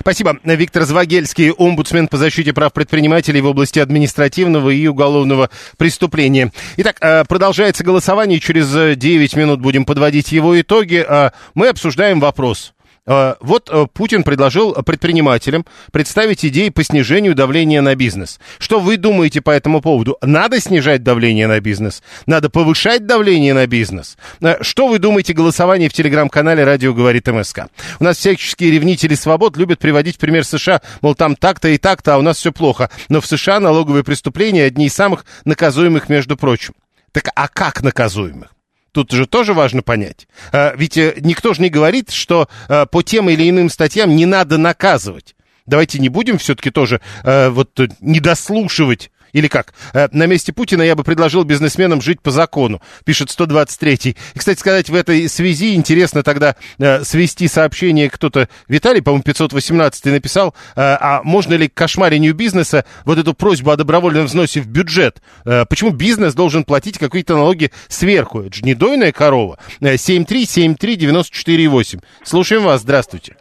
Спасибо. Виктор Звагельский, омбудсмен по защите прав предпринимателей в области административного и уголовного преступления. Итак, э, продолжается голосование. Через 9 минут будем подводить его итоги. Э, мы обсуждаем вопрос. Э, вот э, Путин предложил предпринимателям представить идеи по снижению давления на бизнес. Что вы думаете по этому поводу? Надо снижать давление на бизнес? Надо повышать давление на бизнес? Э, что вы думаете голосование в телеграм-канале «Радио говорит МСК»? У нас всяческие ревнители свобод любят приводить пример США, мол, там так-то и так-то, а у нас все плохо. Но в США налоговые преступления одни из самых наказуемых, между прочим. Так а как наказуемых? Тут же тоже важно понять. А, ведь э, никто же не говорит, что э, по тем или иным статьям не надо наказывать. Давайте не будем все-таки тоже э, вот недослушивать или как? Э, на месте Путина я бы предложил бизнесменам жить по закону, пишет 123-й. И, кстати сказать, в этой связи интересно тогда э, свести сообщение кто-то, Виталий, по-моему, 518 написал, э, а можно ли к кошмарению бизнеса вот эту просьбу о добровольном взносе в бюджет? Почему бизнес должен платить какие-то налоги сверху? Это же не дойная корова. 7373948. Э, Слушаем вас, здравствуйте.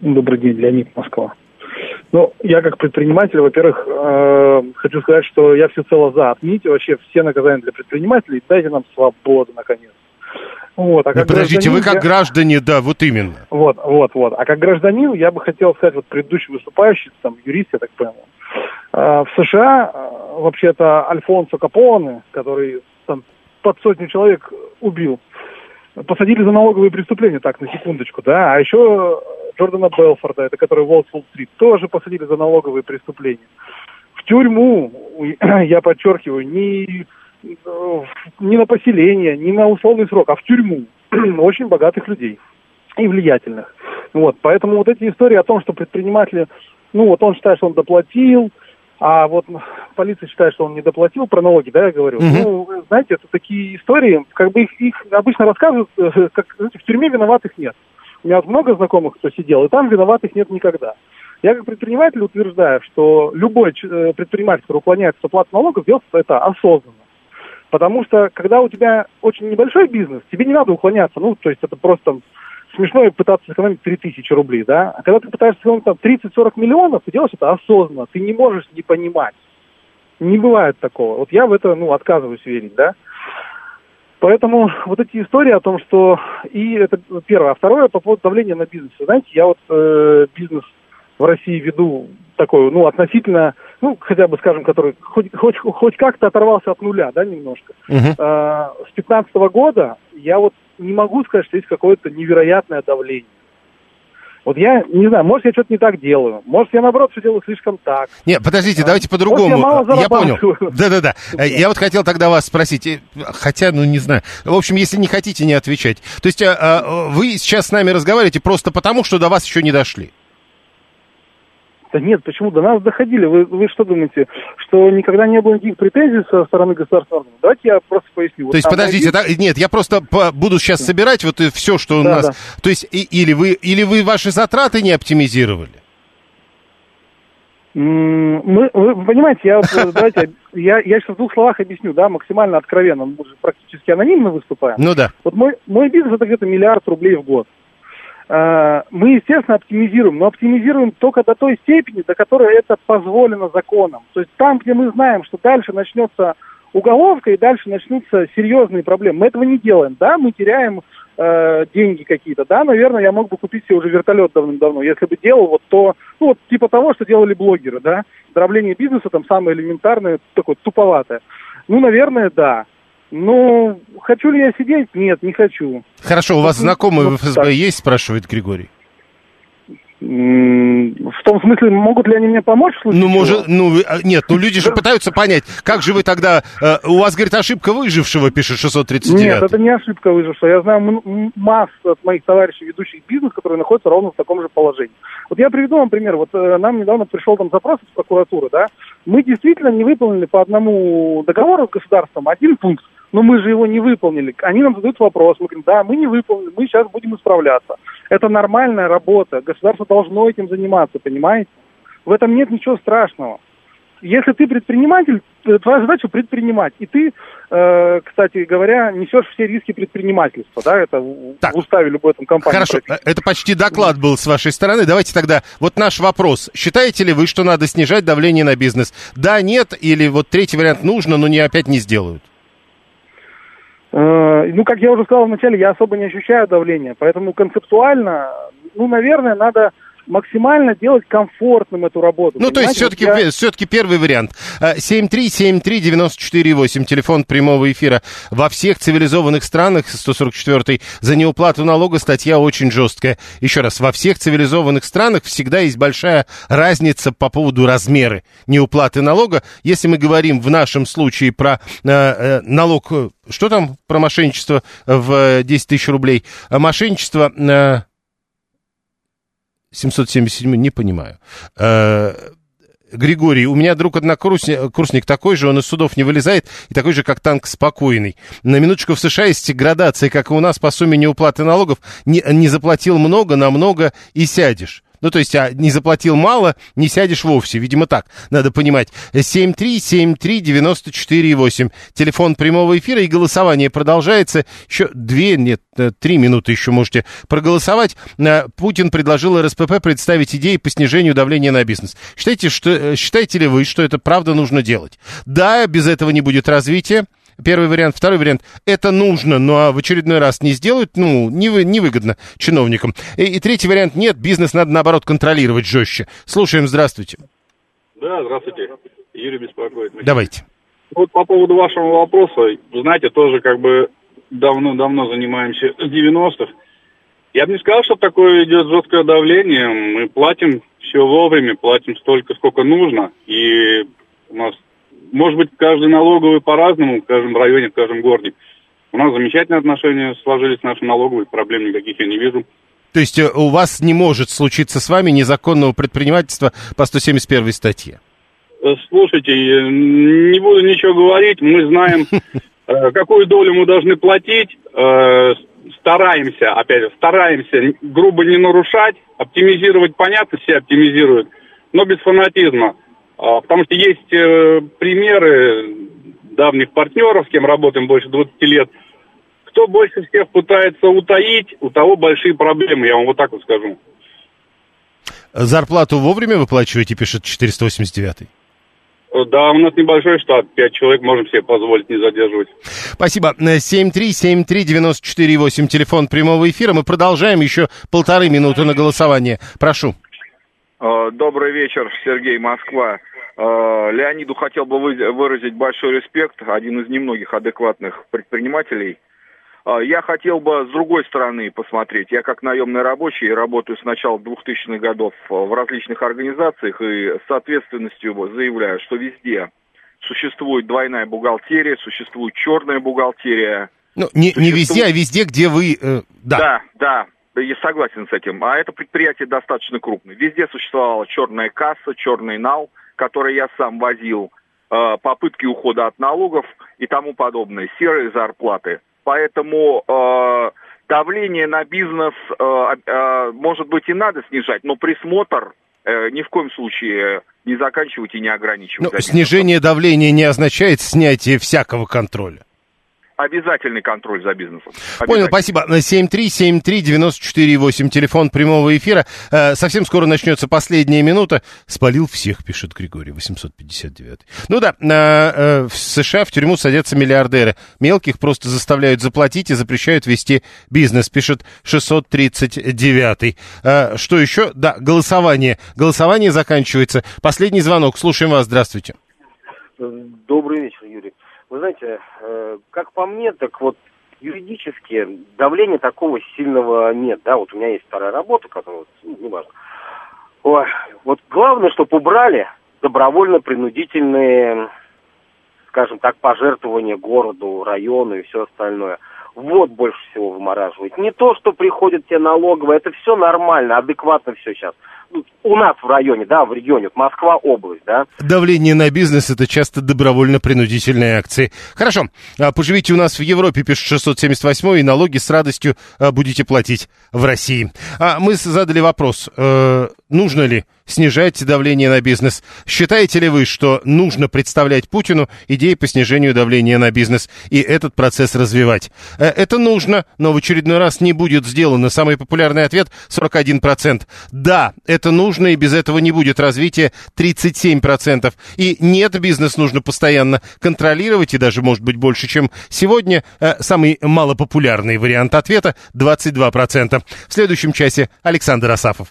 Добрый день, Леонид, Москва. Ну, я как предприниматель, во-первых, э, хочу сказать, что я всецело за. Отмените вообще все наказания для предпринимателей, дайте нам свободу, наконец. Вот, а как ну, подождите, вы как я... граждане, да, вот именно. Вот, вот, вот. А как гражданин я бы хотел сказать, вот предыдущий выступающий, там, юрист, я так понял, э, в США э, вообще-то Альфонсо Капоне, который там под сотню человек убил, посадили за налоговые преступления, так, на секундочку, да, а еще Джордана Белфорда, это который Уолл-стрит, тоже посадили за налоговые преступления. В тюрьму, я подчеркиваю, не, не на поселение, не на условный срок, а в тюрьму очень богатых людей и влиятельных. Вот, поэтому вот эти истории о том, что предприниматели, ну вот он считает, что он доплатил, а вот полиция считает, что он не доплатил про налоги, да, я говорю. Угу. Ну, знаете, это такие истории, как бы их, их обычно рассказывают, э, как, знаете, в тюрьме виноватых нет. У меня много знакомых, кто сидел, и там виноватых нет никогда. Я как предприниматель утверждаю, что любой э, предприниматель, который уклоняется от оплаты налогов, делает это осознанно. Потому что, когда у тебя очень небольшой бизнес, тебе не надо уклоняться. Ну, то есть это просто смешно пытаться сэкономить 3000 рублей, да? А когда ты пытаешься сэкономить там 30-40 миллионов, ты делаешь это осознанно. Ты не можешь не понимать. Не бывает такого. Вот я в это, ну, отказываюсь верить, да? Поэтому вот эти истории о том, что... И это первое. А второе, по поводу давления на бизнес. Знаете, я вот э, бизнес в России веду такой, ну, относительно, ну, хотя бы, скажем, который хоть, хоть, хоть как-то оторвался от нуля, да, немножко. Uh-huh. А, с 15 года я вот не могу сказать, что есть какое-то невероятное давление. Вот я не знаю, может, я что-то не так делаю. Может, я, наоборот, все делаю слишком так. Нет, подождите, а, давайте по-другому. Я, мало я понял. Да-да-да. Я вот хотел тогда вас спросить, э, хотя, ну, не знаю. В общем, если не хотите, не отвечать. То есть а, вы сейчас с нами разговариваете просто потому, что до вас еще не дошли? Да нет, почему до нас доходили? Вы, вы что думаете, что никогда не было никаких претензий со стороны государственного органа? Давайте я просто поясню. То есть, подождите, да, нет, я просто по, буду сейчас собирать вот все, что у да, нас... Да. То есть, и, или, вы, или вы ваши затраты не оптимизировали? Мы, вы понимаете, я вот, э, давайте, я, я сейчас в двух словах объясню, да, максимально откровенно, мы же практически анонимно выступаем. Ну да. Вот мой, мой бизнес это где-то миллиард рублей в год. Э, мы, естественно, оптимизируем, но оптимизируем только до той степени, до которой это позволено законом. То есть там, где мы знаем, что дальше начнется уголовка и дальше начнутся серьезные проблемы, мы этого не делаем. Да, мы теряем э, деньги какие-то. Да, наверное, я мог бы купить себе уже вертолет давным-давно, если бы делал вот то, ну вот типа того, что делали блогеры, да. Дробление бизнеса там самое элементарное, такое туповатое. Ну, наверное, да. Ну, хочу ли я сидеть? Нет, не хочу. Хорошо, у вас ну, знакомые в ФСБ есть, спрашивает Григорий? В том смысле, могут ли они мне помочь в случае? Ну, может, ну, а, нет, ну люди же пытаются понять, как же вы тогда... Э, у вас, говорит, ошибка выжившего, пишет 639. Нет, это не ошибка выжившего. Я знаю массу от моих товарищей, ведущих бизнес, которые находятся ровно в таком же положении. Вот я приведу вам пример. Вот э, нам недавно пришел там запрос из прокуратуры, да. Мы действительно не выполнили по одному договору с государством один пункт но мы же его не выполнили. Они нам задают вопрос, мы говорим, да, мы не выполнили, мы сейчас будем исправляться. Это нормальная работа, государство должно этим заниматься, понимаете? В этом нет ничего страшного. Если ты предприниматель, твоя задача предпринимать. И ты, э, кстати говоря, несешь все риски предпринимательства. Да, это так. в уставе любой там компании. Хорошо, это почти доклад был с вашей стороны. Давайте тогда, вот наш вопрос. Считаете ли вы, что надо снижать давление на бизнес? Да, нет, или вот третий вариант нужно, но не опять не сделают? Э, ну, как я уже сказал вначале, я особо не ощущаю давления, поэтому концептуально, ну, наверное, надо максимально делать комфортным эту работу. Ну, то есть все-таки, я... все-таки первый вариант. 7373948, телефон прямого эфира. Во всех цивилизованных странах, 144 за неуплату налога статья очень жесткая. Еще раз, во всех цивилизованных странах всегда есть большая разница по поводу размера неуплаты налога. Если мы говорим в нашем случае про э, э, налог, что там про мошенничество в 10 тысяч рублей? Мошенничество... Э, 777, не понимаю. Э, Григорий, у меня друг однокурсник курсник такой же, он из судов не вылезает, и такой же, как танк, спокойный. На минуточку в США есть градация, как и у нас по сумме неуплаты налогов. Не, не заплатил много, намного и сядешь. Ну, то есть, а не заплатил мало, не сядешь вовсе. Видимо, так надо понимать. 7373948. Телефон прямого эфира и голосование продолжается. Еще две, нет, э, три минуты еще можете проголосовать. Э, Путин предложил РСПП представить идеи по снижению давления на бизнес. Считаете, что, э, считаете ли вы, что это правда нужно делать? Да, без этого не будет развития. Первый вариант. Второй вариант. Это нужно, но в очередной раз не сделают, ну, невы, невыгодно чиновникам. И, и третий вариант. Нет, бизнес надо, наоборот, контролировать жестче. Слушаем, здравствуйте. Да, здравствуйте. Юрий беспокоит. Меня. Давайте. Вот по поводу вашего вопроса, знаете, тоже как бы давно-давно занимаемся с 90-х. Я бы не сказал, что такое идет жесткое давление. Мы платим все вовремя, платим столько, сколько нужно. И У нас, может быть, каждый налоговый по-разному, в каждом районе, в каждом городе. У нас замечательные отношения сложились с нашей налоговой, проблем никаких я не вижу. То есть э, у вас не может случиться с вами незаконного предпринимательства по 171 статье? Э, слушайте, не буду ничего говорить, мы знаем, э, какую долю мы должны платить, стараемся, опять же, стараемся грубо не нарушать, оптимизировать, понятно, все оптимизируют, но без фанатизма. А, потому что есть примеры давних партнеров, с кем работаем больше 20 лет, кто больше всех пытается утаить, у того большие проблемы, я вам вот так вот скажу. Зарплату вовремя выплачиваете, пишет 489 да, у нас небольшой штат, пять человек можем себе позволить не задерживать. Спасибо. 7373948, телефон прямого эфира. Мы продолжаем еще полторы минуты на голосование. Прошу. А, добрый вечер, Сергей, Москва. А, Леониду хотел бы выразить большой респект, один из немногих адекватных предпринимателей – а, я хотел бы с другой стороны посмотреть. Я как наемный рабочий работаю с начала 2000-х годов в различных организациях и с ответственностью заявляю, что везде существует двойная бухгалтерия, существует черная бухгалтерия. Ну, не, существует... не везде, а везде, где вы... Э, да. да, да, я согласен с этим. А это предприятие достаточно крупное. Везде существовала черная касса, черный нал, который я сам возил, э, попытки ухода от налогов и тому подобное, серые зарплаты. Поэтому э, давление на бизнес, э, может быть, и надо снижать, но присмотр ни в коем случае не заканчивать и не ограничивать. Но снижение давления не означает снятие всякого контроля обязательный контроль за бизнесом. Понял, спасибо. 7373948, телефон прямого эфира. Э, совсем скоро начнется последняя минута. Спалил всех, пишет Григорий, 859. Ну да, э, в США в тюрьму садятся миллиардеры. Мелких просто заставляют заплатить и запрещают вести бизнес, пишет 639. Э, что еще? Да, голосование. Голосование заканчивается. Последний звонок. Слушаем вас. Здравствуйте. Добрый вечер, Юрий. Вы знаете, э, как по мне, так вот юридически давления такого сильного нет, да, вот у меня есть вторая работа, которая, ну, не важно. Ой, вот главное, чтобы убрали добровольно-принудительные, скажем так, пожертвования городу, району и все остальное. Вот больше всего вымораживает. Не то, что приходят те налоговые, это все нормально, адекватно все сейчас у нас в районе, да, в регионе, вот Москва область, да. Давление на бизнес это часто добровольно-принудительные акции. Хорошо, а, поживите у нас в Европе, пишет 678 и налоги с радостью а, будете платить в России. А мы задали вопрос, э, нужно ли снижать давление на бизнес? Считаете ли вы, что нужно представлять Путину идеи по снижению давления на бизнес и этот процесс развивать? Э, это нужно, но в очередной раз не будет сделано. Самый популярный ответ 41%. Да, это нужно, и без этого не будет развития 37%. И нет, бизнес нужно постоянно контролировать, и даже, может быть, больше, чем сегодня. Э, самый малопопулярный вариант ответа 22%. В следующем часе Александр Асафов.